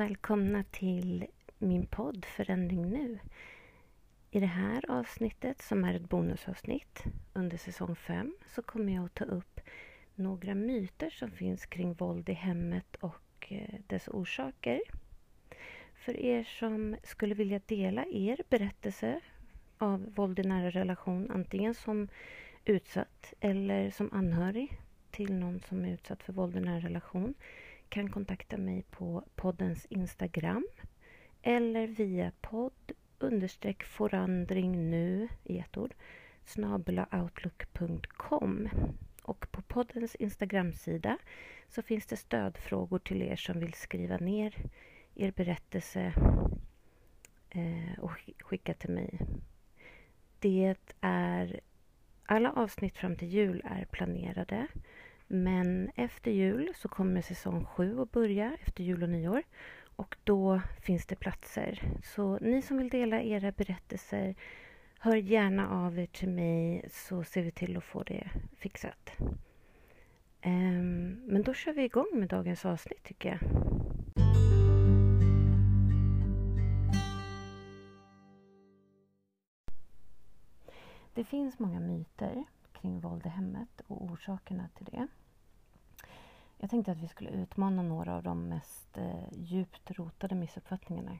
välkomna till min podd Förändring nu. I det här avsnittet, som är ett bonusavsnitt under säsong 5, så kommer jag att ta upp några myter som finns kring våld i hemmet och eh, dess orsaker. För er som skulle vilja dela er berättelse av våld i nära relation, antingen som utsatt eller som anhörig till någon som är utsatt för våld i nära relation, kan kontakta mig på poddens Instagram eller via podd understreck forandring nu i ett ord snabelaoutlook.com och på poddens Instagramsida så finns det stödfrågor till er som vill skriva ner er berättelse eh, och skicka till mig. Det är alla avsnitt fram till jul är planerade men efter jul så kommer säsong 7 att börja, efter jul och nyår. Och då finns det platser. Så ni som vill dela era berättelser, hör gärna av er till mig så ser vi till att få det fixat. Um, men då kör vi igång med dagens avsnitt tycker jag. Det finns många myter kring våld i hemmet och orsakerna till det. Jag tänkte att vi skulle utmana några av de mest eh, djupt rotade missuppfattningarna.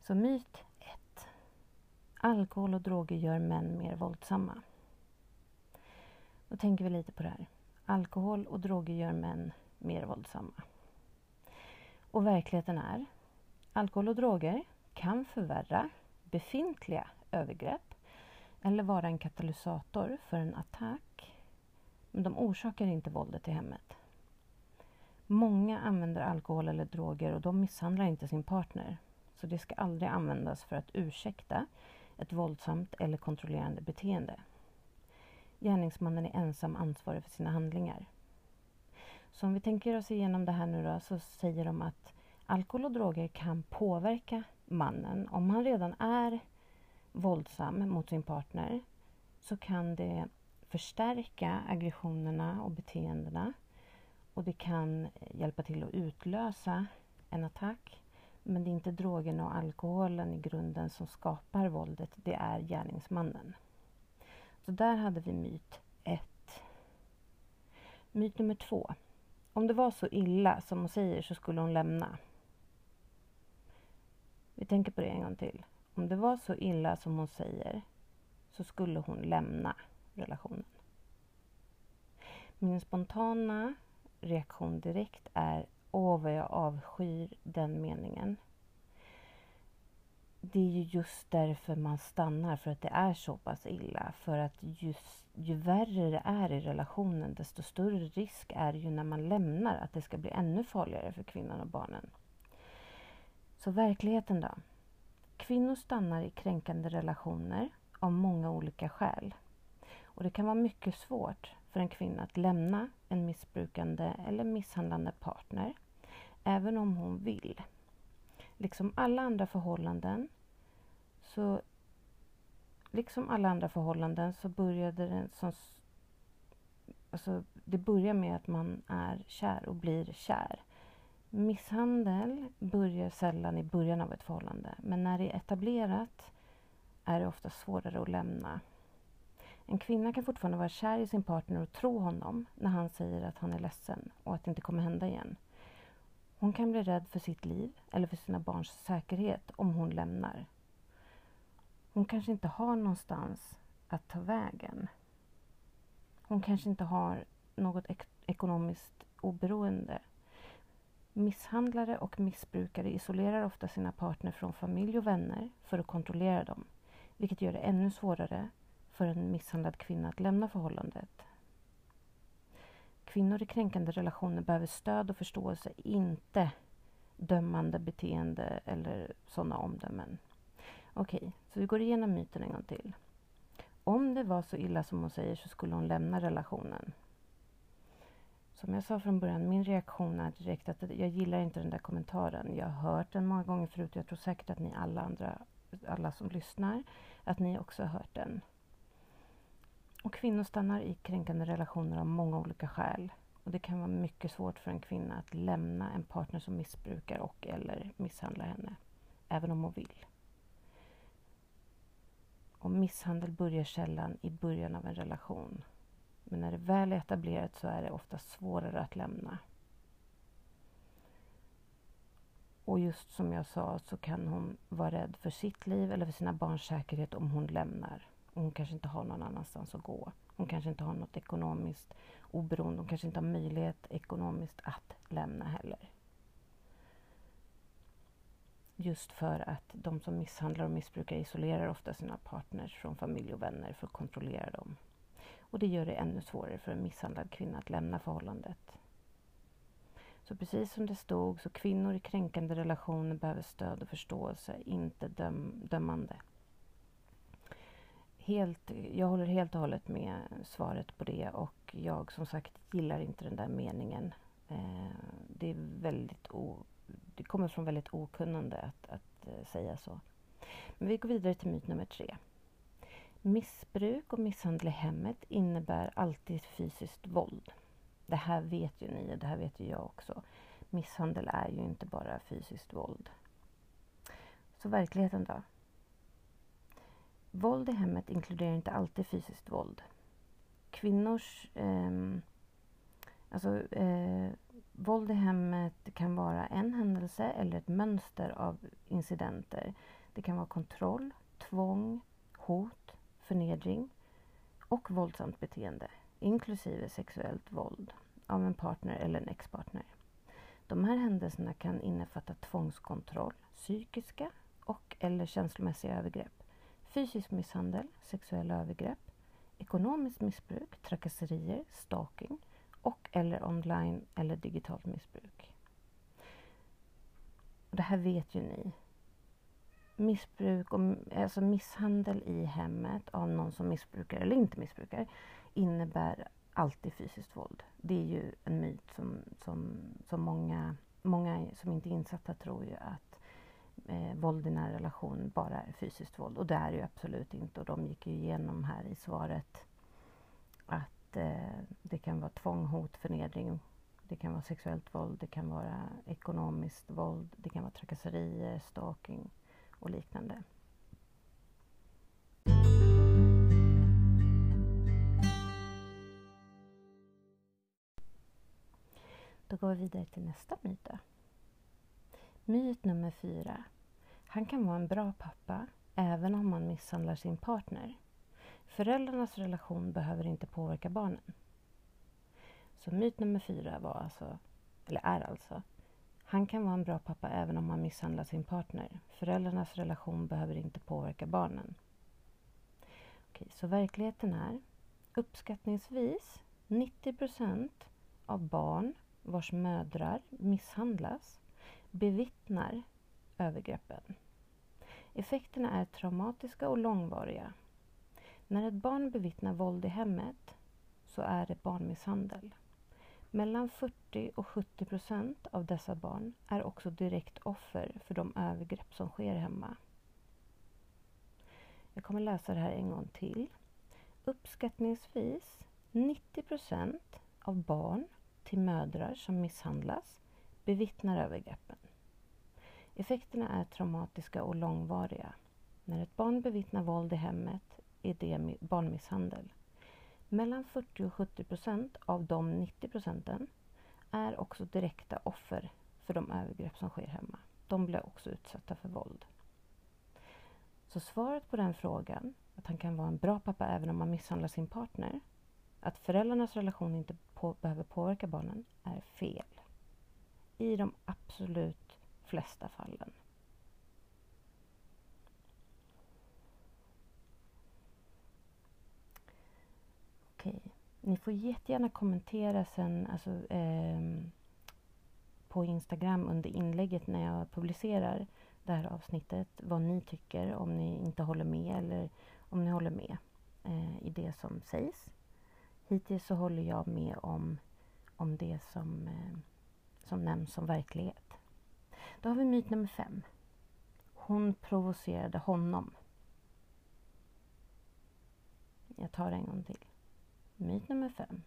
Så myt 1. Alkohol och droger gör män mer våldsamma. Då tänker vi lite på det här. Alkohol och droger gör män mer våldsamma. Och verkligheten är alkohol och droger kan förvärra befintliga övergrepp eller vara en katalysator för en attack. Men de orsakar inte våldet i hemmet. Många använder alkohol eller droger och de misshandlar inte sin partner. Så det ska aldrig användas för att ursäkta ett våldsamt eller kontrollerande beteende. Gärningsmannen är ensam ansvarig för sina handlingar. Så om vi tänker oss igenom det här nu då, så säger de att alkohol och droger kan påverka mannen. Om han redan är våldsam mot sin partner så kan det förstärka aggressionerna och beteendena och det kan hjälpa till att utlösa en attack. Men det är inte drogerna och alkoholen i grunden som skapar våldet, det är gärningsmannen. Så där hade vi myt 1. Myt nummer 2. Om det var så illa som hon säger så skulle hon lämna. Vi tänker på det en gång till. Om det var så illa som hon säger så skulle hon lämna relationen. Min spontana reaktion direkt är Åh, vad jag avskyr den meningen. Det är ju just därför man stannar, för att det är så pass illa. För att just, ju värre det är i relationen, desto större risk är det ju när man lämnar att det ska bli ännu farligare för kvinnan och barnen. Så verkligheten då? Kvinnor stannar i kränkande relationer av många olika skäl. Och det kan vara mycket svårt för en kvinna att lämna en missbrukande eller misshandlande partner, även om hon vill. Liksom alla andra förhållanden så liksom alla andra förhållanden så började det som alltså det börjar med att man är kär och blir kär. Misshandel börjar sällan i början av ett förhållande men när det är etablerat är det ofta svårare att lämna. En kvinna kan fortfarande vara kär i sin partner och tro honom när han säger att han är ledsen och att det inte kommer hända igen. Hon kan bli rädd för sitt liv eller för sina barns säkerhet om hon lämnar. Hon kanske inte har någonstans att ta vägen. Hon kanske inte har något ek ekonomiskt oberoende. Misshandlare och missbrukare isolerar ofta sina partner från familj och vänner för att kontrollera dem, vilket gör det ännu svårare för en misshandlad kvinna att lämna förhållandet. Kvinnor i kränkande relationer behöver stöd och förståelse, inte dömande beteende eller sådana omdömen. Okej, så vi går igenom myten en gång till. Om det var så illa som hon säger så skulle hon lämna relationen. Som jag sa från början, min reaktion är direkt att jag gillar inte den där kommentaren. Jag har hört den många gånger förut och jag tror säkert att ni alla andra, alla som lyssnar, att ni också har hört den. Och kvinnor stannar i kränkande relationer av många olika skäl. Och det kan vara mycket svårt för en kvinna att lämna en partner som missbrukar och eller misshandlar henne, även om hon vill. Och misshandel börjar sällan i början av en relation. Men när det väl är etablerat så är det ofta svårare att lämna. Och just som jag sa så kan hon vara rädd för sitt liv eller för sina barns säkerhet om hon lämnar. Hon kanske inte har någon annanstans att gå. Hon kanske inte har något ekonomiskt oberoende. Hon kanske inte har möjlighet ekonomiskt att lämna heller. Just för att de som misshandlar och missbrukar isolerar ofta sina partners från familj och vänner för att kontrollera dem. Och det gör det ännu svårare för en misshandlad kvinna att lämna förhållandet. Så precis som det stod, så kvinnor i kränkande relationer behöver stöd och förståelse, inte döm, dömande. Helt, jag håller helt och hållet med svaret på det och jag som sagt gillar inte den där meningen. Eh, det, är väldigt o, det kommer från väldigt okunnande att, att eh, säga så. Men vi går vidare till myt nummer tre. Missbruk och misshandel i hemmet innebär alltid fysiskt våld. Det här vet ju ni och det här vet ju jag också. Misshandel är ju inte bara fysiskt våld. Så verkligheten då? Våld i hemmet inkluderar inte alltid fysiskt våld. Kvinnors... Eh, alltså, eh, våld i hemmet kan vara en händelse eller ett mönster av incidenter. Det kan vara kontroll, tvång, hot, förnedring och våldsamt beteende inklusive sexuellt våld av en partner eller en ex-partner. De här händelserna kan innefatta tvångskontroll, psykiska och eller känslomässiga övergrepp, fysisk misshandel, sexuella övergrepp, ekonomiskt missbruk, trakasserier, stalking och eller online eller digitalt missbruk. Och det här vet ju ni. Missbruk och alltså misshandel i hemmet av någon som missbrukar eller inte missbrukar innebär alltid fysiskt våld. Det är ju en myt som, som, som många, många som inte är insatta tror ju att eh, våld i nära relation bara är fysiskt våld. Och det är det ju absolut inte. Och de gick ju igenom här i svaret att eh, det kan vara tvång, hot, förnedring. Det kan vara sexuellt våld, det kan vara ekonomiskt våld, det kan vara trakasserier, stalking och liknande. Då går vi vidare till nästa myt. Myt nummer fyra. Han kan vara en bra pappa även om han misshandlar sin partner. Föräldrarnas relation behöver inte påverka barnen. Så myt nummer fyra var alltså, eller är alltså, han kan vara en bra pappa även om han misshandlar sin partner. Föräldrarnas relation behöver inte påverka barnen. Okej, så verkligheten är uppskattningsvis 90% av barn vars mödrar misshandlas bevittnar övergreppen. Effekterna är traumatiska och långvariga. När ett barn bevittnar våld i hemmet så är det barnmisshandel. Mellan 40 och 70 procent av dessa barn är också direkt offer för de övergrepp som sker hemma. Jag kommer läsa det här en gång till. Uppskattningsvis 90 procent av barn till mödrar som misshandlas bevittnar övergreppen. Effekterna är traumatiska och långvariga. När ett barn bevittnar våld i hemmet är det barnmisshandel. Mellan 40 och 70 procent av de 90 procenten är också direkta offer för de övergrepp som sker hemma. De blir också utsatta för våld. Så svaret på den frågan, att han kan vara en bra pappa även om han misshandlar sin partner, att föräldrarnas relation inte på, behöver påverka barnen är fel. I de absolut flesta fallen. Okej. Ni får jättegärna kommentera sen alltså, eh, på Instagram under inlägget när jag publicerar det här avsnittet vad ni tycker, om ni inte håller med eller om ni håller med eh, i det som sägs. Hittills så håller jag med om, om det som, eh, som nämns som verklighet. Då har vi myt nummer fem. Hon provocerade honom. Jag tar det en gång till. Myt nummer fem.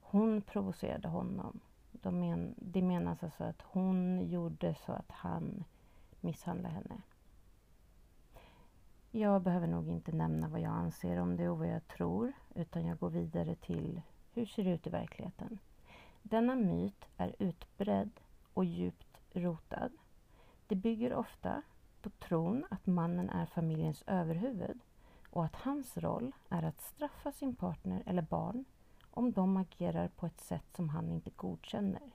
hon provocerade honom. De men, det menas alltså att hon gjorde så att han misshandlade henne. Jag behöver nog inte nämna vad jag anser om det och vad jag tror utan jag går vidare till hur ser det ut i verkligheten. Denna myt är utbredd och djupt rotad. Det bygger ofta på tron att mannen är familjens överhuvud och att hans roll är att straffa sin partner eller barn om de agerar på ett sätt som han inte godkänner.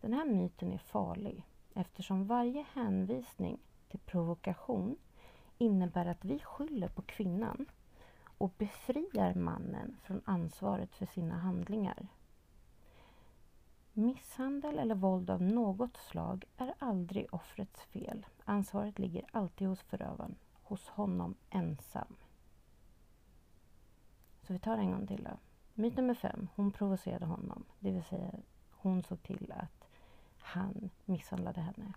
Den här myten är farlig eftersom varje hänvisning till provokation innebär att vi skyller på kvinnan och befriar mannen från ansvaret för sina handlingar. Misshandel eller våld av något slag är aldrig offrets fel. Ansvaret ligger alltid hos förövaren, hos honom ensam. Så vi tar en gång till då. Myt nummer fem. Hon provocerade honom. Det vill säga hon såg till att han misshandlade henne.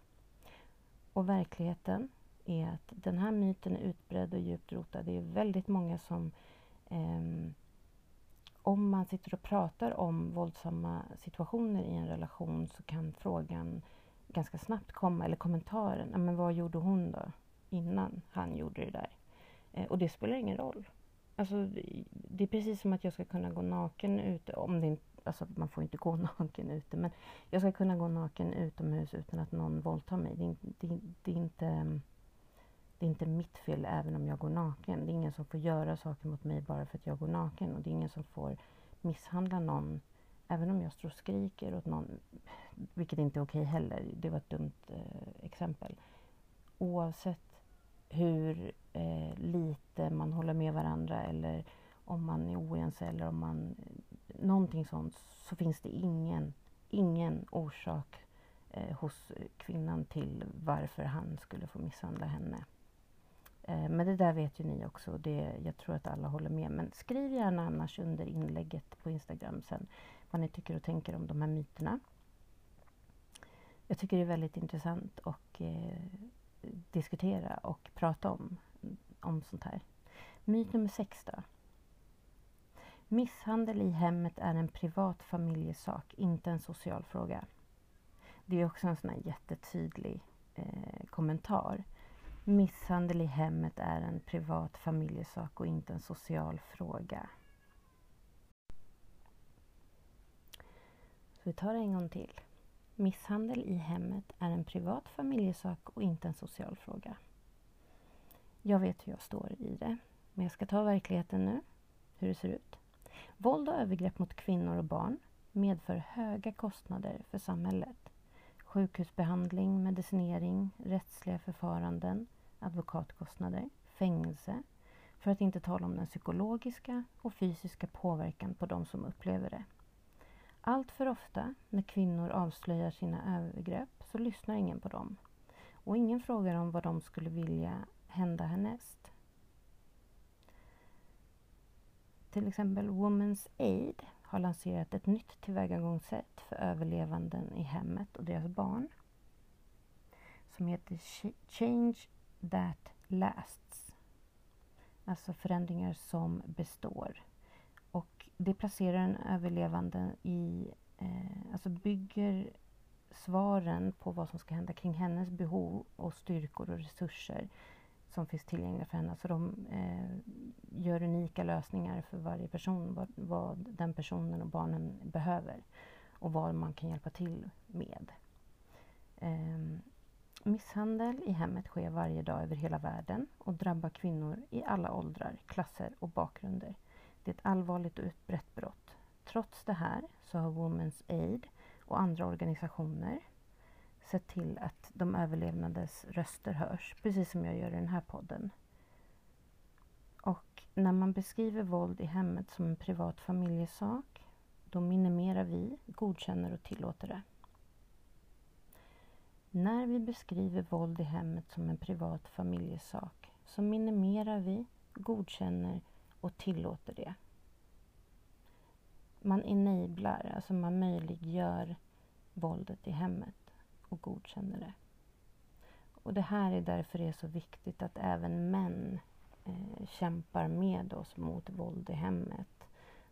Och verkligheten är att den här myten är utbredd och djupt rotad. Det är väldigt många som eh, om man sitter och pratar om våldsamma situationer i en relation så kan frågan ganska snabbt komma, eller kommentaren, men vad gjorde hon då innan han gjorde det där? Eh, och det spelar ingen roll. Alltså, det är precis som att jag ska kunna gå naken ute, om det inte, alltså man får inte gå naken ute, men jag ska kunna gå naken utomhus utan att någon våldtar mig. Det är, det, det är inte ehm, det är inte mitt fel även om jag går naken. Det är ingen som får göra saker mot mig bara för att jag går naken. Och det är ingen som får misshandla någon även om jag står och skriker åt någon. Vilket inte är okej heller. Det var ett dumt eh, exempel. Oavsett hur eh, lite man håller med varandra eller om man är oense eller om man... Eh, någonting sånt. Så finns det ingen, ingen orsak eh, hos kvinnan till varför han skulle få misshandla henne. Eh, men det där vet ju ni också. Det, jag tror att alla håller med. Men skriv gärna annars under inlägget på Instagram sen vad ni tycker och tänker om de här myterna. Jag tycker det är väldigt intressant att eh, diskutera och prata om, om sånt här. Myt nummer sex då. Misshandel i hemmet är en privat familjesak, inte en social fråga. Det är också en sån här jättetydlig eh, kommentar. Misshandel i hemmet är en privat familjesak och inte en social fråga. Så vi tar det en gång till. Misshandel i hemmet är en privat familjesak och inte en social fråga. Jag vet hur jag står i det, men jag ska ta verkligheten nu, hur det ser ut. Våld och övergrepp mot kvinnor och barn medför höga kostnader för samhället sjukhusbehandling, medicinering, rättsliga förfaranden, advokatkostnader, fängelse, för att inte tala om den psykologiska och fysiska påverkan på de som upplever det. Allt för ofta när kvinnor avslöjar sina övergrepp så lyssnar ingen på dem. Och ingen frågar om vad de skulle vilja hända härnäst. Till exempel Women's Aid har lanserat ett nytt tillvägagångssätt för överlevanden i hemmet och deras barn som heter Change That Lasts. Alltså förändringar som består. Och det placerar en överlevande i, eh, alltså bygger svaren på vad som ska hända kring hennes behov och styrkor och resurser som finns tillgängliga för henne. Så de eh, gör unika lösningar för varje person, vad, vad, den personen och barnen behöver och vad man kan hjälpa till med. Eh, misshandel i hemmet sker varje dag över hela världen och drabbar kvinnor i alla åldrar, klasser och bakgrunder. Det är ett allvarligt och utbrett brott. Trots det här så har Women's Aid och andra organisationer sett till att de överlevnades röster hörs, precis som jag gör i den här podden. Och när man beskriver våld i hemmet som en privat familjesak, då minimerar vi, godkänner och tillåter det. När vi beskriver våld i hemmet som en privat familjesak så minimerar vi, godkänner och tillåter det. Man enablar, alltså man möjliggör våldet i hemmet och godkänner det. Och det här är därför det är så viktigt att även män eh, kämpar med oss mot våld i hemmet.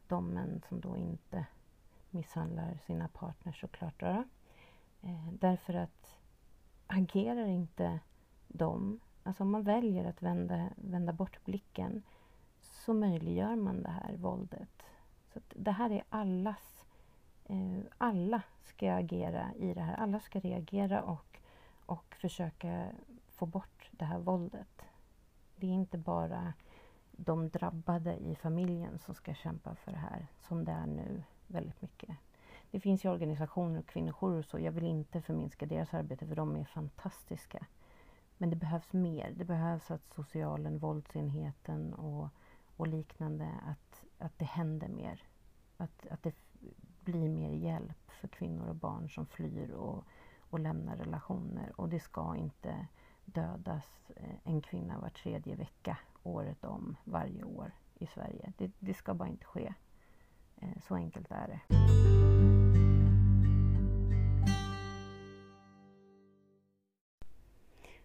De män som då inte misshandlar sina partners såklart. Då. Eh, därför att agerar inte de, alltså om man väljer att vända, vända bort blicken så möjliggör man det här våldet. Så det här är allas, Eh, alla ska agera i det här. Alla ska reagera och, och försöka få bort det här våldet. Det är inte bara de drabbade i familjen som ska kämpa för det här, som det är nu väldigt mycket. Det finns ju organisationer och kvinnojourer och så. Jag vill inte förminska deras arbete för de är fantastiska. Men det behövs mer. Det behövs att socialen, våldsenheten och, och liknande, att, att det händer mer. Att, att det blir mer hjälp för kvinnor och barn som flyr och, och lämnar relationer. Och det ska inte dödas eh, en kvinna var tredje vecka året om varje år i Sverige. Det, det ska bara inte ske. Eh, så enkelt är det.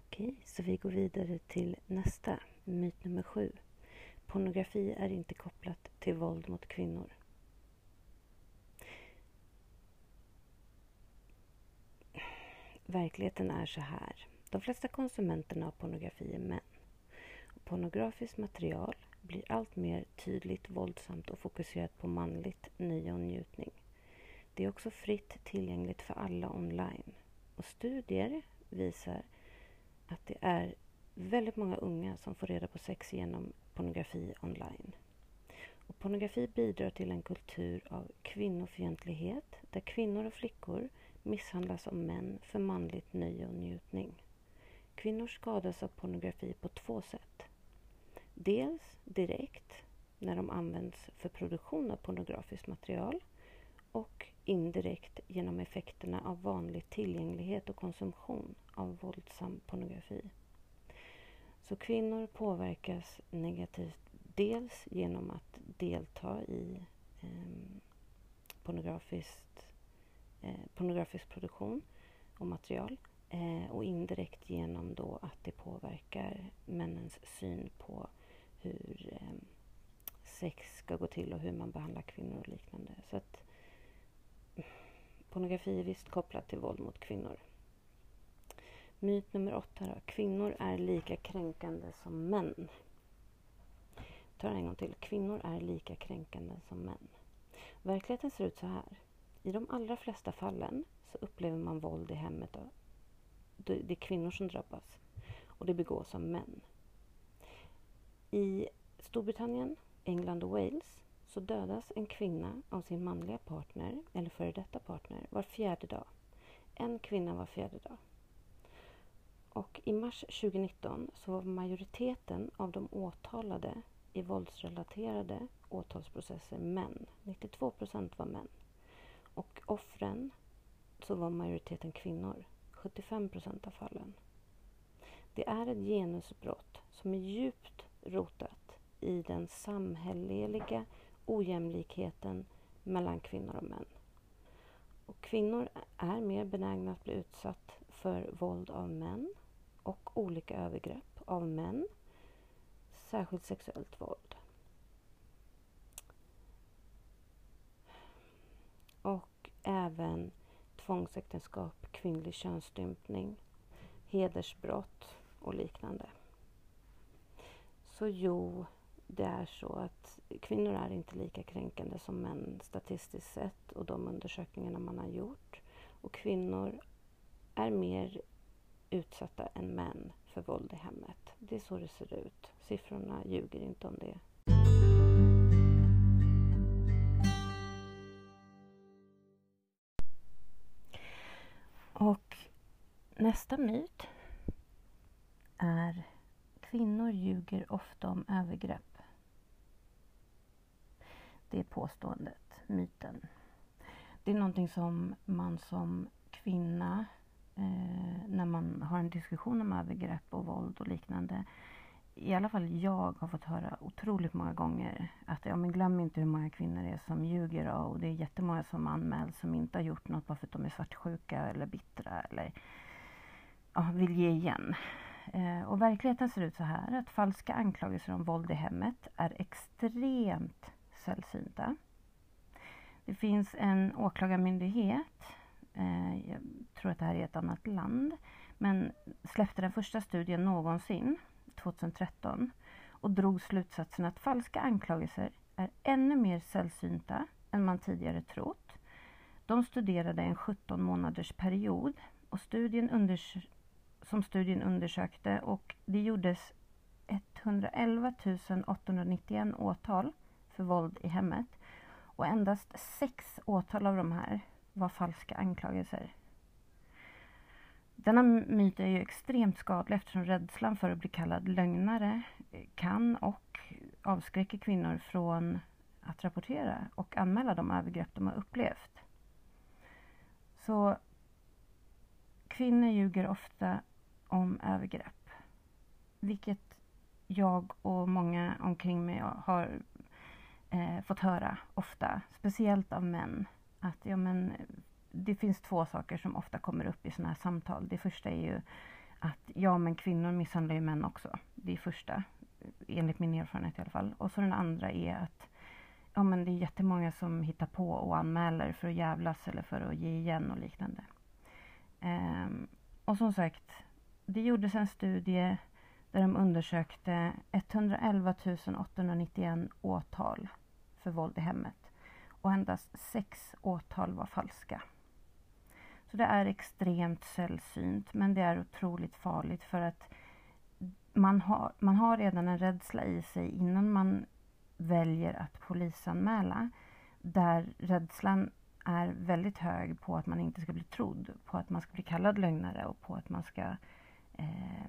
Okej, så vi går vidare till nästa, myt nummer sju. Pornografi är inte kopplat till våld mot kvinnor. Verkligheten är så här. De flesta konsumenterna av pornografi är män. Pornografiskt material blir allt mer tydligt våldsamt och fokuserat på manligt nöje och njutning. Det är också fritt tillgängligt för alla online. Och studier visar att det är väldigt många unga som får reda på sex genom pornografi online. Och pornografi bidrar till en kultur av kvinnofientlighet där kvinnor och flickor misshandlas av män för manligt nöje och njutning. Kvinnor skadas av pornografi på två sätt. Dels direkt när de används för produktion av pornografiskt material och indirekt genom effekterna av vanlig tillgänglighet och konsumtion av våldsam pornografi. Så kvinnor påverkas negativt dels genom att delta i eh, pornografiskt, eh, pornografisk produktion och material eh, och indirekt genom då att det påverkar männens syn på hur eh, sex ska gå till och hur man behandlar kvinnor och liknande. Så att pornografi är visst kopplat till våld mot kvinnor. Myt nummer åtta då. Kvinnor är lika kränkande som män. Jag tar en gång till. Kvinnor är lika kränkande som män. Verkligheten ser ut så här. I de allra flesta fallen så upplever man våld i hemmet. och Det är kvinnor som drabbas. Och det begås av män. I Storbritannien, England och Wales så dödas en kvinna av sin manliga partner eller före detta partner var fjärde dag. En kvinna var fjärde dag. Och i mars 2019 så var majoriteten av de åtalade i våldsrelaterade åtalsprocesser män. 92 procent var män. Och offren så var majoriteten kvinnor. 75 procent av fallen. Det är ett genusbrott som är djupt rotat i den samhälleliga ojämlikheten mellan kvinnor och män. Och kvinnor är mer benägna att bli utsatt för våld av män och olika övergrepp av män, särskilt sexuellt våld. Och även tvångsäktenskap, kvinnlig könsstympning, hedersbrott och liknande. Så jo, det är så att kvinnor är inte lika kränkande som män statistiskt sett och de undersökningarna man har gjort. Och kvinnor är mer utsatta än män för våld i hemmet. Det är så det ser ut. Siffrorna ljuger inte om det. Och nästa myt är kvinnor ljuger ofta om övergrepp. Det är påståendet, myten. Det är någonting som man som kvinna eh, när man har en diskussion om övergrepp och våld och liknande i alla fall jag har fått höra otroligt många gånger att ja, men glöm inte hur många kvinnor det är som ljuger och det är jättemånga som anmäls som inte har gjort något bara för att de är svartsjuka eller bittra eller ja, vill ge igen. Eh, och verkligheten ser ut så här att falska anklagelser om våld i hemmet är extremt sällsynta. Det finns en åklagarmyndighet, eh, jag tror att det här är ett annat land, men släppte den första studien någonsin 2013 och drog slutsatsen att falska anklagelser är ännu mer sällsynta än man tidigare trott. De studerade en 17 månaders period och studien som studien undersökte och det gjordes 111 891 åtal för våld i hemmet och endast sex åtal av de här var falska anklagelser. Denna myt är ju extremt skadlig eftersom rädslan för att bli kallad lögnare kan och avskräcker kvinnor från att rapportera och anmäla de övergrepp de har upplevt. Så kvinnor ljuger ofta om övergrepp. Vilket jag och många omkring mig har eh, fått höra ofta, speciellt av män. Att ja, men, det finns två saker som ofta kommer upp i sådana här samtal. Det första är ju att ja, men kvinnor misshandlar ju män också. Det är första, enligt min erfarenhet i alla fall. Och så den andra är att ja, men det är jättemånga som hittar på och anmäler för att jävlas eller för att ge igen och liknande. Ehm, och som sagt, det gjordes en studie där de undersökte 111 891 åtal för våld i hemmet och endast sex åtal var falska. Så det är extremt sällsynt men det är otroligt farligt för att man har, man har redan en rädsla i sig innan man väljer att polisanmäla där rädslan är väldigt hög på att man inte ska bli trodd, på att man ska bli kallad lögnare och på att man ska eh,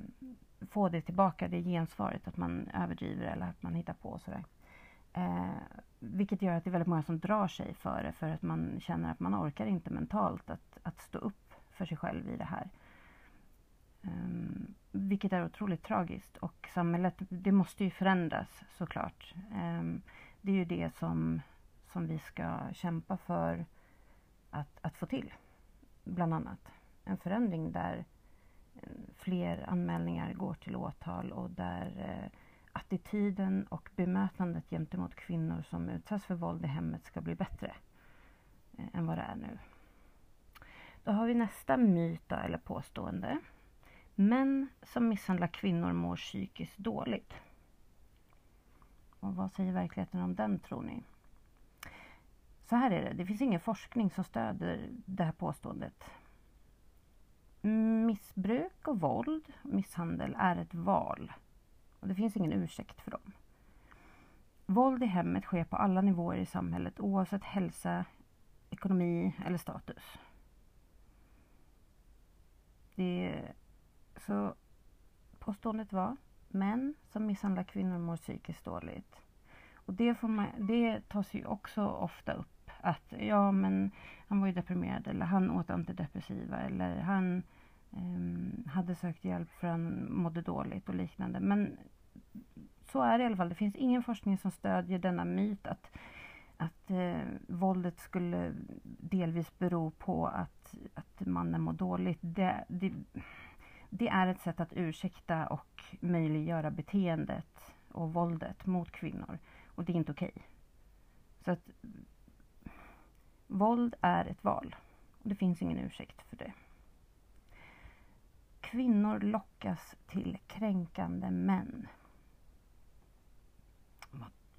få det tillbaka, det gensvaret, att man överdriver eller att man hittar på och sådär. Eh, vilket gör att det är väldigt många som drar sig för det för att man känner att man orkar inte mentalt att, att stå upp för sig själv i det här. Um, vilket är otroligt tragiskt och samhället det måste ju förändras såklart. Um, det är ju det som, som vi ska kämpa för att, att få till. Bland annat en förändring där eh, fler anmälningar går till åtal och där eh, attityden och bemötandet gentemot kvinnor som utsätts för våld i hemmet ska bli bättre eh, än vad det är nu. Då har vi nästa myt eller påstående. Män som misshandlar kvinnor mår psykiskt dåligt. Och vad säger verkligheten om den tror ni? Så här är det, det finns ingen forskning som stöder det här påståendet. Missbruk och våld, misshandel, är ett val. Och det finns ingen ursäkt för dem. Våld i hemmet sker på alla nivåer i samhället oavsett hälsa, ekonomi eller status. Det, så påståendet var män som misshandlar kvinnor mår psykiskt dåligt. Och det, får man, det tas ju också ofta upp att ja men han var ju deprimerad eller han åt antidepressiva eller han eh, hade sökt hjälp för han mådde dåligt och liknande. Men så är det i alla fall. Det finns ingen forskning som stödjer denna myt att, att eh, våldet skulle delvis bero på att, att mannen mår dåligt. Det, det, det är ett sätt att ursäkta och möjliggöra beteendet och våldet mot kvinnor. Och det är inte okej. Så att Våld är ett val. Och det finns ingen ursäkt för det. Kvinnor lockas till kränkande män.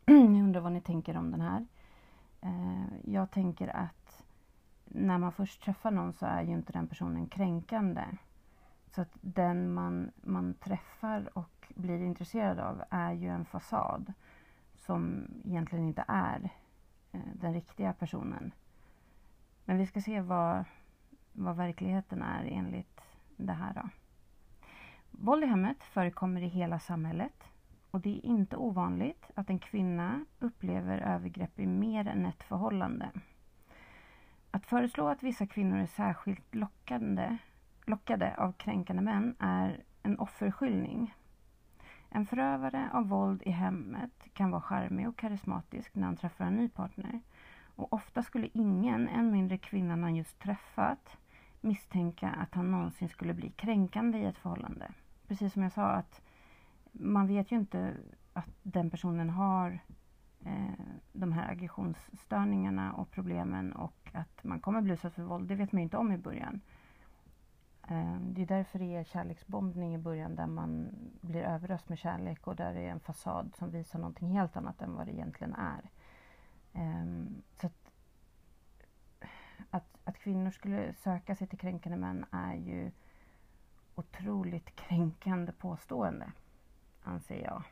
Jag undrar vad ni tänker om den här. Eh, jag tänker att när man först träffar någon så är ju inte den personen kränkande. Så att den man, man träffar och blir intresserad av är ju en fasad som egentligen inte är eh, den riktiga personen. Men vi ska se vad, vad verkligheten är enligt det här. Då. Våld i hemmet förekommer i hela samhället och det är inte ovanligt att en kvinna upplever övergrepp i mer än ett förhållande. Att föreslå att vissa kvinnor är särskilt lockande, lockade av kränkande män är en offerskyllning. En förövare av våld i hemmet kan vara charmig och karismatisk när han träffar en ny partner och ofta skulle ingen, än mindre kvinnan han just träffat, misstänka att han någonsin skulle bli kränkande i ett förhållande. Precis som jag sa att man vet ju inte att den personen har eh, de här aggressionsstörningarna och problemen och att man kommer bli utsatt för våld, det vet man ju inte om i början. Eh, det är därför det är kärleksbombning i början där man blir överöst med kärlek och där det är en fasad som visar någonting helt annat än vad det egentligen är. Ehm, så att, att, att kvinnor skulle söka sig till kränkande män är ju otroligt kränkande påstående, anser jag.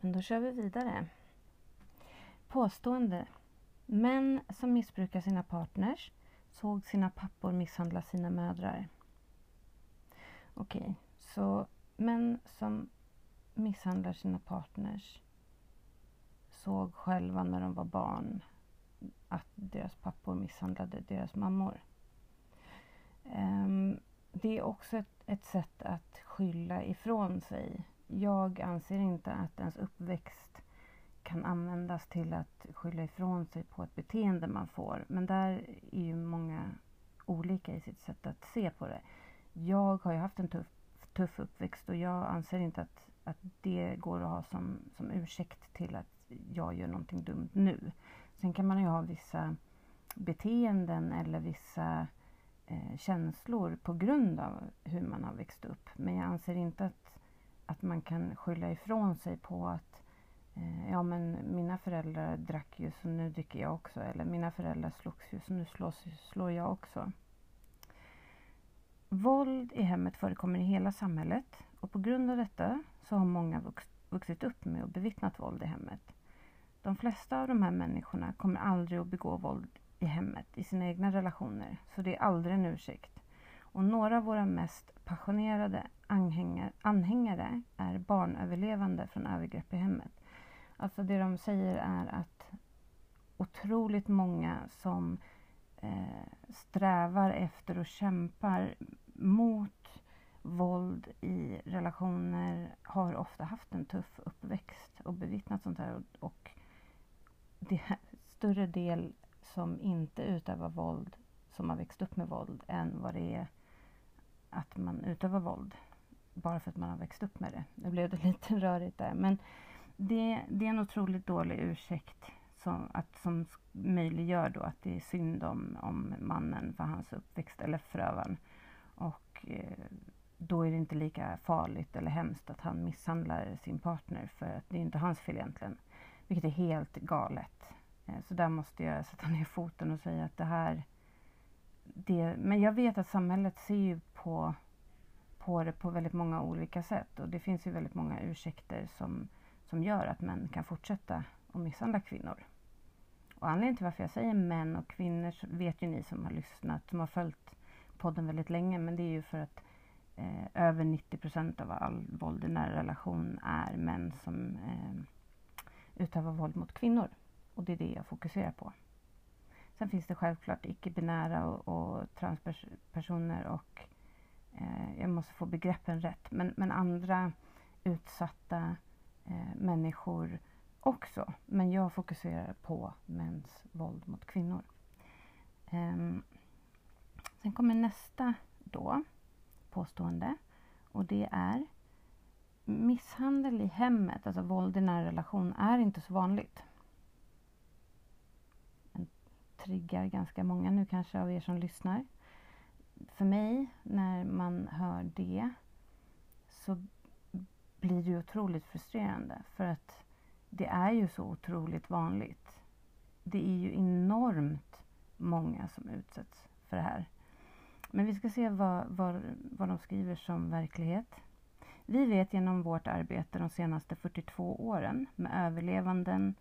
Men då kör vi vidare. Påstående. Män som missbrukar sina partners såg sina pappor misshandla sina mödrar. Okej, okay, så män som misshandlar sina partners såg själva när de var barn att deras pappor misshandlade deras mammor. Um, det är också ett, ett sätt att skylla ifrån sig. Jag anser inte att ens uppväxt kan användas till att skylla ifrån sig på ett beteende man får. Men där är ju många olika i sitt sätt att se på det. Jag har ju haft en tuff, tuff uppväxt och jag anser inte att, att det går att ha som, som ursäkt till att jag gör någonting dumt nu. Sen kan man ju ha vissa beteenden eller vissa eh, känslor på grund av hur man har växt upp. Men jag anser inte att, att man kan skylla ifrån sig på att Eh, ja men mina föräldrar drack ju så nu dricker jag också. Eller mina föräldrar slogs ju så nu slås, slår jag också. Våld i hemmet förekommer i hela samhället och på grund av detta så har många vux, vuxit upp med och bevittnat våld i hemmet. De flesta av de här människorna kommer aldrig att begå våld i hemmet, i sina egna relationer, så det är aldrig en ursäkt. Och några av våra mest passionerade anhängare, är barnöverlevande från övergrepp i hemmet. Alltså det de säger är att otroligt många som eh, strävar efter och kämpar mot våld i relationer har ofta haft en tuff uppväxt och bevittnat sånt här. Och, och det är större del som inte utövar våld som har växt upp med våld än vad det är att man utövar våld bara för att man har växt upp med det. Nu blev det lite rörigt där. Men det, det är en otroligt dålig ursäkt som, att, som möjliggör då att det är synd om, om mannen för hans uppväxt eller förövaren. Och eh, då är det inte lika farligt eller hemskt att han misshandlar sin partner för att det är inte hans fel egentligen. Vilket är helt galet. Eh, så där måste jag sätta ner foten och säga att det här... Det, men jag vet att samhället ser ju på, på det på väldigt många olika sätt och det finns ju väldigt många ursäkter som som gör att män kan fortsätta att misshandla kvinnor. Och anledningen till varför jag säger män och kvinnor vet ju ni som har lyssnat, som har följt podden väldigt länge, men det är ju för att eh, över 90 procent av all våld i nära relation är män som eh, utöva våld mot kvinnor. Och det är det jag fokuserar på. Sen finns det självklart icke-binära och, och transpersoner och eh, jag måste få begreppen rätt, men, men andra utsatta eh, människor också. Men jag fokuserar på mäns våld mot kvinnor. Eh, sen kommer nästa då påstående och det är misshandel i hemmet, alltså våld i nära relation, är inte så vanligt. Den triggar ganska många nu kanske av er som lyssnar. För mig, när man hör det, så blir det otroligt frustrerande för att det är ju så otroligt vanligt. Det är ju enormt många som utsätts för det här. Men vi ska se vad, vad, vad de skriver som verklighet. Vi vet genom vårt arbete de senaste 42 åren med överlevanden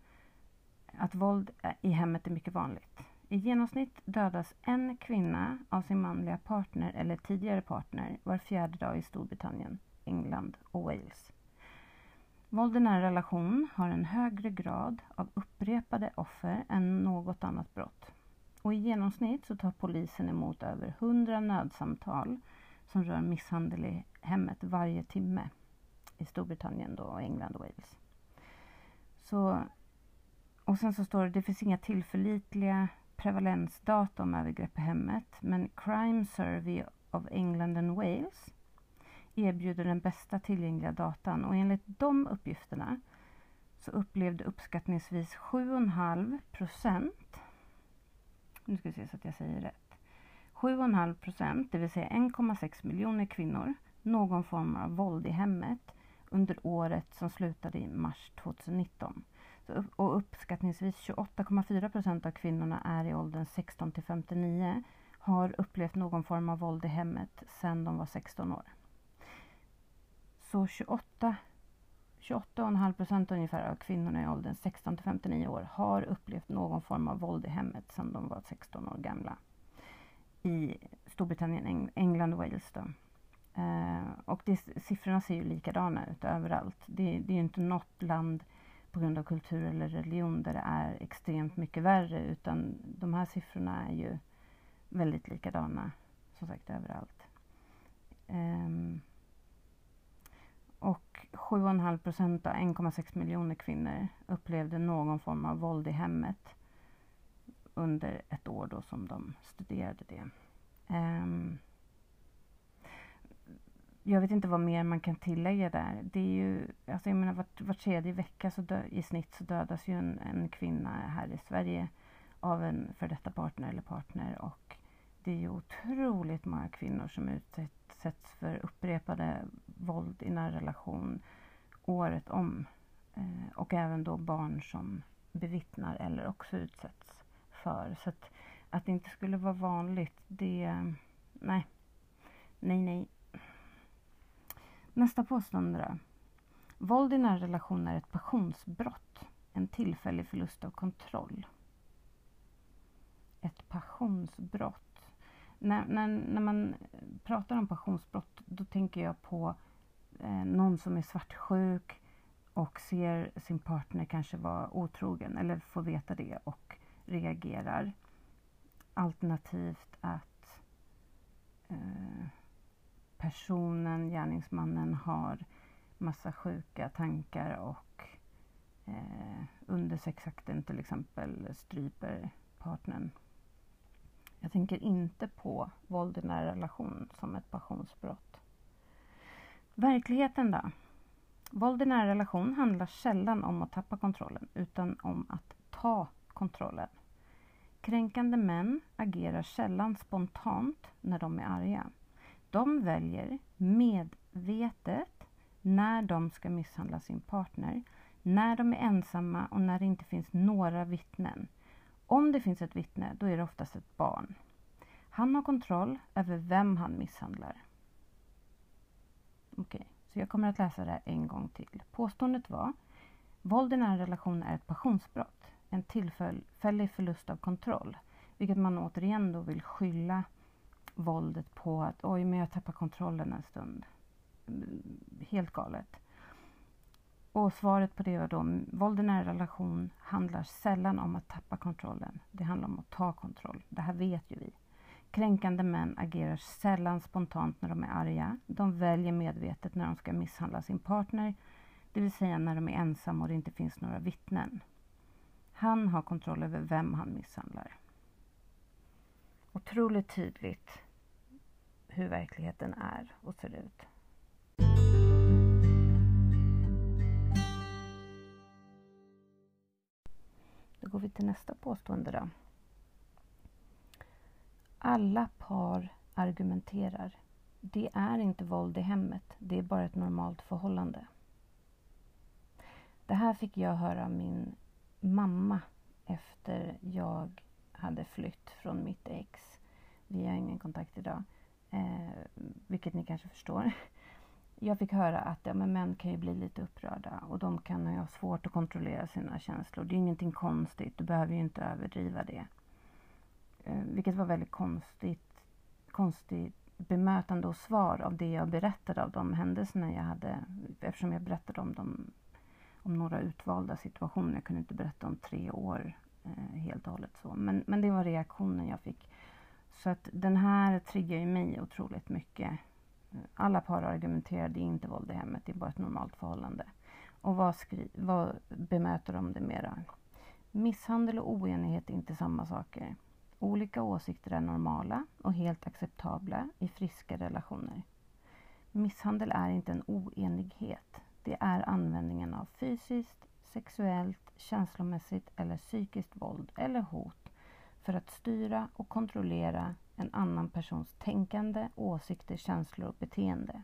att våld i hemmet är mycket vanligt. I genomsnitt dödas en kvinna av sin manliga partner eller tidigare partner var fjärde dag i Storbritannien. England och Wales. Våld i nära relation har en högre grad av upprepade offer än något annat brott. Och I genomsnitt så tar polisen emot över 100 nödsamtal som rör misshandel i hemmet varje timme i Storbritannien, då, England och Wales. Så, och sen så står det, det finns inga tillförlitliga prevalensdata om övergrepp i hemmet men Crime Survey of England and Wales erbjuder den bästa tillgängliga datan och enligt de uppgifterna så upplevde uppskattningsvis 7,5 procent, nu ska vi se så att jag säger rätt, 7,5 procent, det vill säga 1,6 miljoner kvinnor, någon form av våld i hemmet under året som slutade i mars 2019. Så, och uppskattningsvis 28,4 procent av kvinnorna är i åldern 16 till 59 har upplevt någon form av våld i hemmet sedan de var 16 år. Så 28 28,5 procent ungefär av kvinnorna i åldern 16 till 59 år har upplevt någon form av våld i hemmet sedan de var 16 år gamla. I Storbritannien, England och Wales. Då. Eh, och det, siffrorna ser ju likadana ut överallt. Det, det är ju inte något land på grund av kultur eller religion där det är extremt mycket värre utan de här siffrorna är ju väldigt likadana som sagt överallt. Um, och 7,5 procent av 1,6 miljoner kvinnor upplevde någon form av våld i hemmet under ett år då som de studerade det. Um, jag vet inte vad mer man kan tillägga där. Det är ju, alltså jag menar var, var tredje vecka så dö, i snitt så dödas ju en, en kvinna här i Sverige av en för detta partner eller partner och det är ju otroligt många kvinnor som utsätts för upprepade våld i nära relation året om. Eh, och även då barn som bevittnar eller också utsätts för. Så att, att det inte skulle vara vanligt, det... Nej. Nej, nej. Nästa påstående då. Våld i nära relation är ett passionsbrott. En tillfällig förlust av kontroll. Ett passionsbrott när, när, när man pratar om passionsbrott då tänker jag på eh, någon som är svartsjuk och ser sin partner kanske vara otrogen eller får veta det och reagerar. Alternativt att eh, personen, gärningsmannen, har massa sjuka tankar och eh, under sexakten till exempel stryper partnern jag tänker inte på våld i nära relation som ett passionsbrott. Verkligheten då? Våld i nära relation handlar sällan om att tappa kontrollen utan om att ta kontrollen. Kränkande män agerar sällan spontant när de är arga. De väljer medvetet när de ska misshandla sin partner, när de är ensamma och när det inte finns några vittnen. Om det finns ett vittne, då är det oftast ett barn. Han har kontroll över vem han misshandlar. Okej, okay, så jag kommer att läsa det här en gång till. Påståendet var Våld i nära relation är ett passionsbrott, en tillfällig förlust av kontroll. Vilket man återigen då vill skylla våldet på att oj, men jag tappar kontrollen en stund. Helt galet. Och svaret på det var då, våld i nära relation handlar sällan om att tappa kontrollen. Det handlar om att ta kontroll. Det här vet ju vi. Kränkande män agerar sällan spontant när de är arga. De väljer medvetet när de ska misshandla sin partner, det vill säga när de är ensamma och det inte finns några vittnen. Han har kontroll över vem han misshandlar. Otroligt tydligt hur verkligheten är och ser ut. Då går vi till nästa påstående då. Alla par argumenterar. Det är inte våld i hemmet, det är bara ett normalt förhållande. Det här fick jag höra av min mamma efter jag hade flytt från mitt ex. Vi har ingen kontakt idag, eh, vilket ni kanske förstår. Jag fick höra att ja, men män kan ju bli lite upprörda och de kan ha svårt att kontrollera sina känslor. Det är ingenting konstigt, du behöver ju inte överdriva det. Eh, vilket var väldigt konstigt, konstigt bemötande och svar av det jag berättade av de händelserna jag hade. Eftersom jag berättade om dem, om några utvalda situationer. Jag kunde inte berätta om tre år eh, helt och hållet så. Men, men det var reaktionen jag fick. Så att den här triggar ju mig otroligt mycket. Alla par argumenterar, det är inte våld i hemmet, det är bara ett normalt förhållande. Och vad, skri- vad bemöter de det mera? Misshandel och oenighet är inte samma saker. Olika åsikter är normala och helt acceptabla i friska relationer. Misshandel är inte en oenighet. Det är användningen av fysiskt, sexuellt, känslomässigt eller psykiskt våld eller hot för att styra och kontrollera en annan persons tänkande, åsikter, känslor och beteende.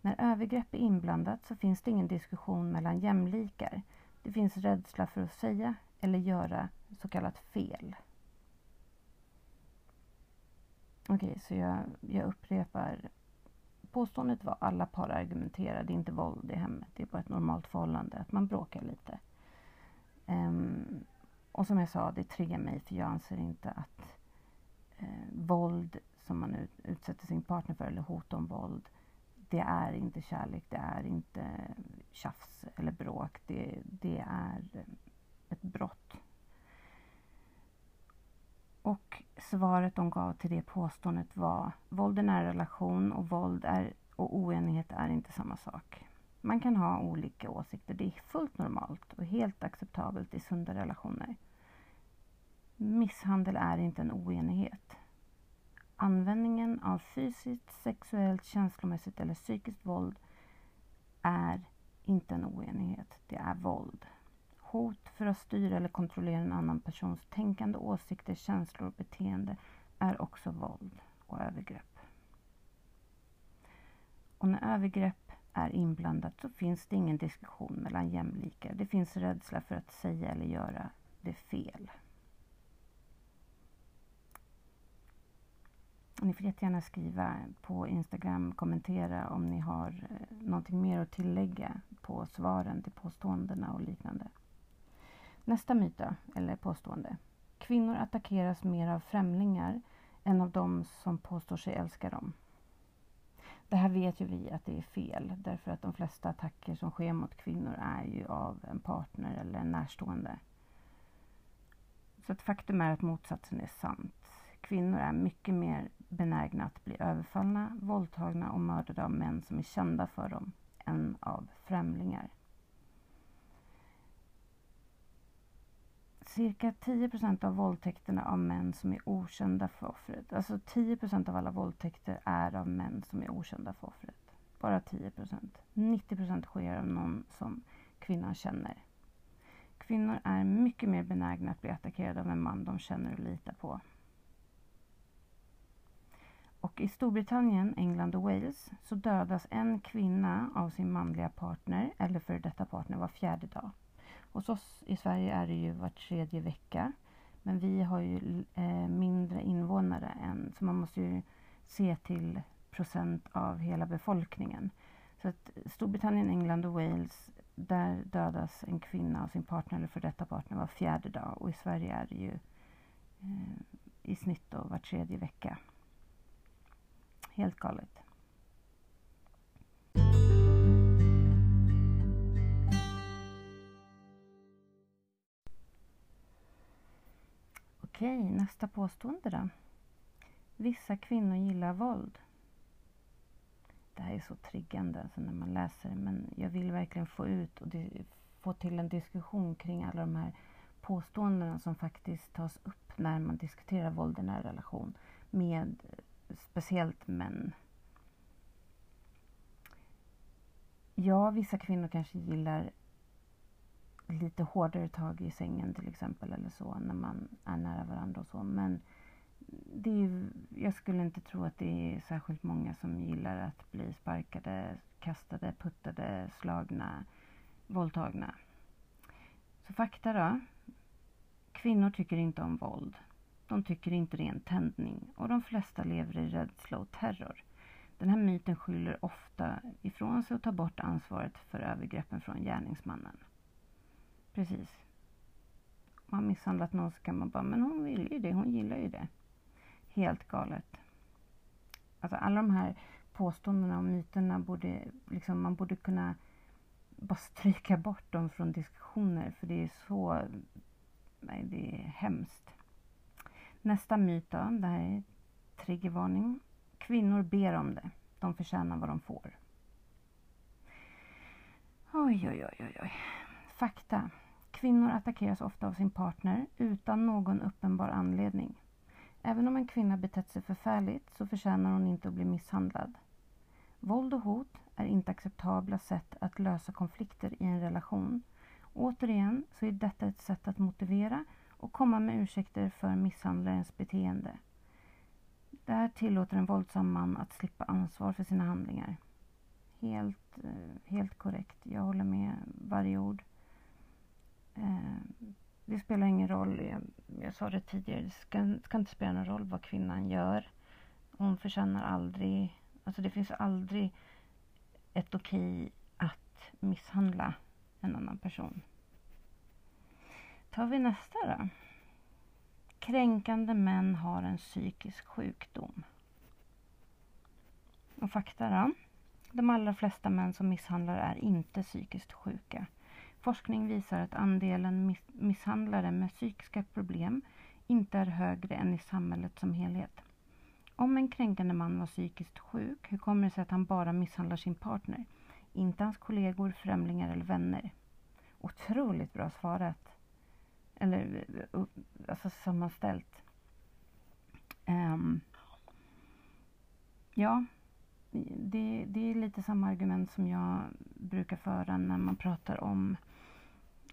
När övergrepp är inblandat så finns det ingen diskussion mellan jämlikar. Det finns rädsla för att säga eller göra så kallat fel. Okej, okay, så jag, jag upprepar. Påståendet var alla par argumenterar, det är inte våld i hemmet, det är bara ett normalt förhållande, att man bråkar lite. Um, och som jag sa, det triggar mig för jag anser inte att eh, våld som man ut, utsätter sin partner för eller hot om våld det är inte kärlek, det är inte tjafs eller bråk. Det, det är eh, ett brott. Och svaret de gav till det påståendet var våld är nära relation och våld är, och oenighet är inte samma sak. Man kan ha olika åsikter. Det är fullt normalt och helt acceptabelt i sunda relationer. Misshandel är inte en oenighet. Användningen av fysiskt, sexuellt, känslomässigt eller psykiskt våld är inte en oenighet. Det är våld. Hot för att styra eller kontrollera en annan persons tänkande, åsikter, känslor och beteende är också våld och övergrepp. Och när övergrepp är inblandat så finns det ingen diskussion mellan jämlikar. Det finns rädsla för att säga eller göra det fel. Ni får jättegärna skriva på Instagram, kommentera om ni har eh, någonting mer att tillägga på svaren till påståendena och liknande. Nästa myt då, eller påstående. Kvinnor attackeras mer av främlingar än av de som påstår sig älska dem. Det här vet ju vi att det är fel därför att de flesta attacker som sker mot kvinnor är ju av en partner eller en närstående. Så faktum är att motsatsen är sant. Kvinnor är mycket mer benägna att bli överfallna, våldtagna och mördade av män som är kända för dem än av främlingar. Cirka 10 procent av våldtäkterna av män som är okända för offret. Alltså 10% av alla våldtäkter är av män som är okända för offret. Bara 10 procent. 90 procent sker av någon som kvinnan känner. Kvinnor är mycket mer benägna att bli attackerade av en man de känner och litar på. Och i Storbritannien, England och Wales så dödas en kvinna av sin manliga partner eller före detta partner var fjärde dag. Hos oss i Sverige är det ju var tredje vecka. Men vi har ju eh, mindre invånare än, så man måste ju se till procent av hela befolkningen. Så att Storbritannien, England och Wales, där dödas en kvinna av sin partner eller för detta partner var fjärde dag. Och i Sverige är det ju eh, i snitt då var tredje vecka. Helt galet. Okej, nästa påstående då. Vissa kvinnor gillar våld. Det här är så triggande alltså när man läser det men jag vill verkligen få ut och få till en diskussion kring alla de här påståendena som faktiskt tas upp när man diskuterar våld i nära relation med speciellt män. Ja, vissa kvinnor kanske gillar lite hårdare tag i sängen till exempel eller så när man är nära varandra och så. Men det är, jag skulle inte tro att det är särskilt många som gillar att bli sparkade, kastade, puttade, slagna, våldtagna. Så fakta då. Kvinnor tycker inte om våld. De tycker inte det är en tändning och de flesta lever i rädsla och terror. Den här myten skyller ofta ifrån sig och tar bort ansvaret för övergreppen från gärningsmannen. Precis. Om man misshandlat någon så kan man bara, men hon vill ju det, hon gillar ju det. Helt galet. Alltså alla de här påståendena och myterna borde, liksom, man borde kunna bara stryka bort dem från diskussioner för det är så, nej det är hemskt. Nästa myt då, det här är triggervarning. Kvinnor ber om det. De förtjänar vad de får. Oj, oj, oj, oj. Fakta. Kvinnor attackeras ofta av sin partner utan någon uppenbar anledning. Även om en kvinna betett sig förfärligt så förtjänar hon inte att bli misshandlad. Våld och hot är inte acceptabla sätt att lösa konflikter i en relation. Återigen så är detta ett sätt att motivera och komma med ursäkter för misshandlarens beteende. Det här tillåter en våldsam man att slippa ansvar för sina handlingar. Helt, eh, helt korrekt. Jag håller med varje ord. Eh, det spelar ingen roll, jag, jag sa det tidigare, det ska, ska, inte spela någon roll vad kvinnan gör. Hon förtjänar aldrig, alltså det finns aldrig ett okej att misshandla en annan person. Tar vi nästa då. Kränkande män har en psykisk sjukdom. Och fakta då. De allra flesta män som misshandlar är inte psykiskt sjuka. Forskning visar att andelen misshandlare med psykiska problem inte är högre än i samhället som helhet. Om en kränkande man var psykiskt sjuk, hur kommer det sig att han bara misshandlar sin partner? Inte hans kollegor, främlingar eller vänner? Otroligt bra svarat. Eller alltså sammanställt. Um, ja, det, det är lite samma argument som jag brukar föra när man pratar om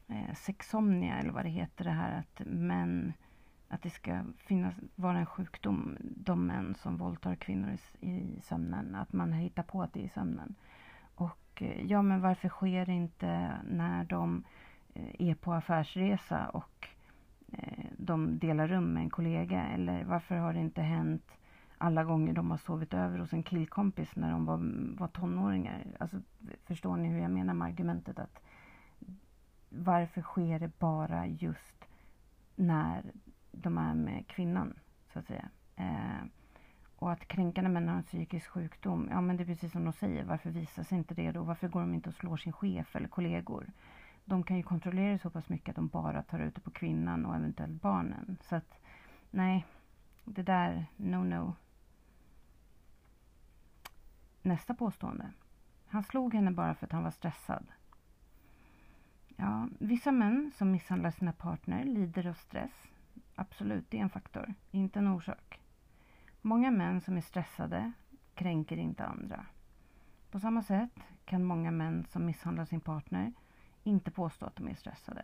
eh, sexomnia eller vad det heter det här att män att det ska finnas, vara en sjukdom, de män som våldtar kvinnor i, i sömnen, att man hittar på att det är i sömnen. Och eh, ja, men varför sker det inte när de Eh, är på affärsresa och eh, de delar rum med en kollega? Eller varför har det inte hänt alla gånger de har sovit över hos en killkompis när de var, var tonåringar? Alltså, förstår ni hur jag menar med argumentet att varför sker det bara just när de är med kvinnan, så att säga. Eh, och att kränkande män har en psykisk sjukdom, ja men det är precis som de säger, varför visar sig inte det då? Varför går de inte och slår sin chef eller kollegor? De kan ju kontrollera det så pass mycket att de bara tar ut det på kvinnan och eventuellt barnen. Så att, nej, det där, no no. Nästa påstående. Han slog henne bara för att han var stressad. Ja, vissa män som misshandlar sina partner lider av stress Absolut, det är en faktor, inte en orsak. Många män som är stressade kränker inte andra. På samma sätt kan många män som misshandlar sin partner inte påstå att de är stressade.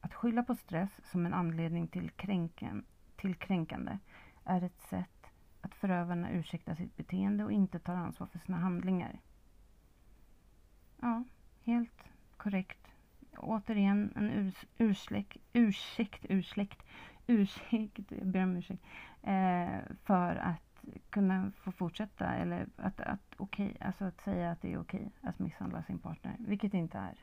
Att skylla på stress som en anledning till, kränken, till kränkande är ett sätt att förövarna ursäktar sitt beteende och inte tar ansvar för sina handlingar. Ja, helt korrekt. Återigen en urs, ursläck, ursäkt, ursläkt ursäkt, jag ber om ursäkt, eh, för att kunna få fortsätta eller att, att, okay, alltså att säga att det är okej okay att misshandla sin partner, vilket det inte är.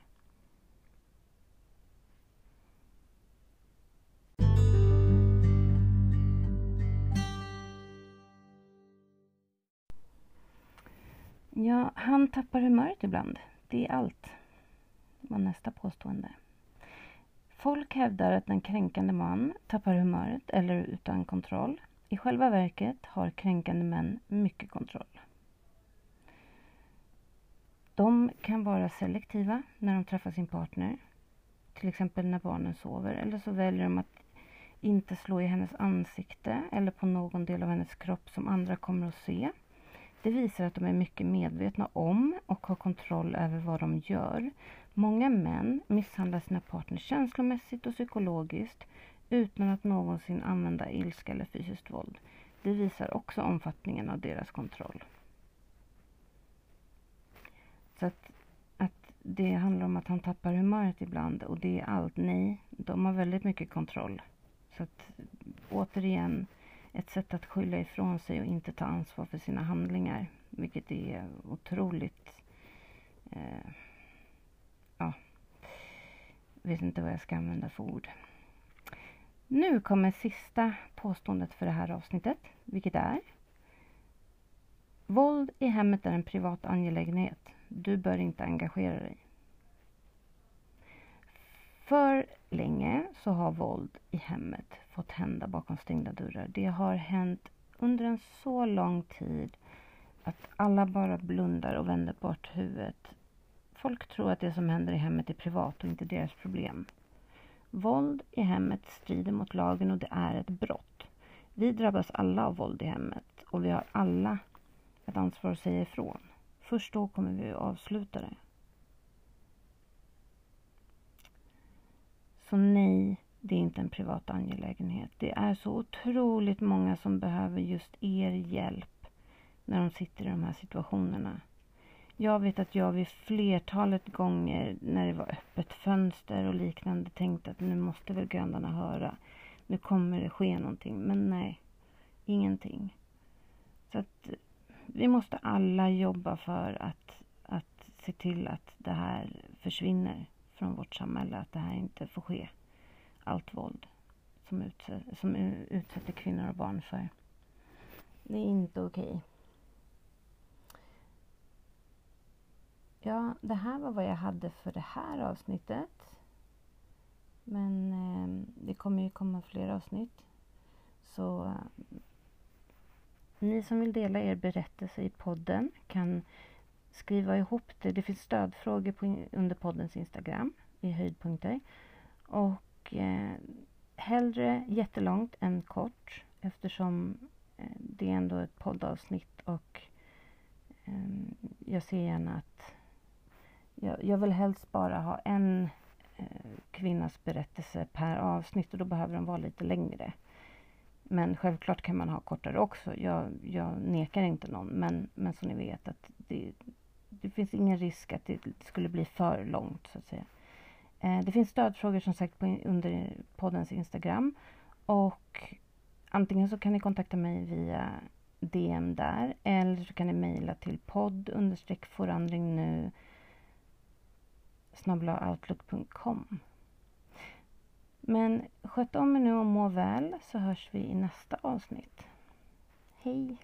Ja, han tappar humöret ibland. Det är allt. Det var nästa påstående. Folk hävdar att en kränkande man tappar humöret eller är utan kontroll. I själva verket har kränkande män mycket kontroll. De kan vara selektiva när de träffar sin partner. Till exempel när barnen sover. Eller så väljer de att inte slå i hennes ansikte eller på någon del av hennes kropp som andra kommer att se. Det visar att de är mycket medvetna om och har kontroll över vad de gör. Många män misshandlar sina partners känslomässigt och psykologiskt utan att någonsin använda ilska eller fysiskt våld. Det visar också omfattningen av deras kontroll. Så att, att det handlar om att han tappar humöret ibland och det är allt. Nej, de har väldigt mycket kontroll. Så att återigen, ett sätt att skylla ifrån sig och inte ta ansvar för sina handlingar. Vilket är otroligt eh, ja, vet inte vad jag ska använda för ord. Nu kommer sista påståendet för det här avsnittet, vilket är Våld i hemmet är en privat angelägenhet. Du bör inte engagera dig. För länge så har våld i hemmet fått hända bakom stängda dörrar. Det har hänt under en så lång tid att alla bara blundar och vänder bort huvudet Folk tror att det som händer i hemmet är privat och inte deras problem. Våld i hemmet strider mot lagen och det är ett brott. Vi drabbas alla av våld i hemmet och vi har alla ett ansvar att säga ifrån. Först då kommer vi att avsluta det. Så nej, det är inte en privat angelägenhet. Det är så otroligt många som behöver just er hjälp när de sitter i de här situationerna. Jag vet att jag vid flertalet gånger när det var öppet fönster och liknande tänkte att nu måste väl grannarna höra. Nu kommer det ske någonting. Men nej, ingenting. Så att eh, vi måste alla jobba för att, att se till att det här försvinner från vårt samhälle. Att det här inte får ske. Allt våld som, utsätter, som utsätter kvinnor och barn för. Det är inte okej. Okay. Ja, det här var vad jag hade för det här avsnittet. Men eh, det kommer ju komma fler avsnitt. Så eh, ni som vill dela er berättelse i podden kan skriva ihop det. Det finns stödfrågor på, under poddens Instagram i höjdpunkter. Och eh, hellre jättelångt än kort eftersom eh, det är ändå ett poddavsnitt och eh, jag ser gärna att jag, jag vill helst bara ha en eh, kvinnas berättelse per avsnitt och då behöver de vara lite längre. Men självklart kan man ha kortare också. Jag, jag nekar inte någon. Men, men så ni vet att det, det finns ingen risk att det skulle bli för långt så att säga. Eh, det finns stödfrågor som sagt på, under poddens Instagram. Och antingen så kan ni kontakta mig via DM där. Eller så kan ni mejla till podd understreck forandring nu outlook.com. Men sköt om er nu och må väl så hörs vi i nästa avsnitt. Hej!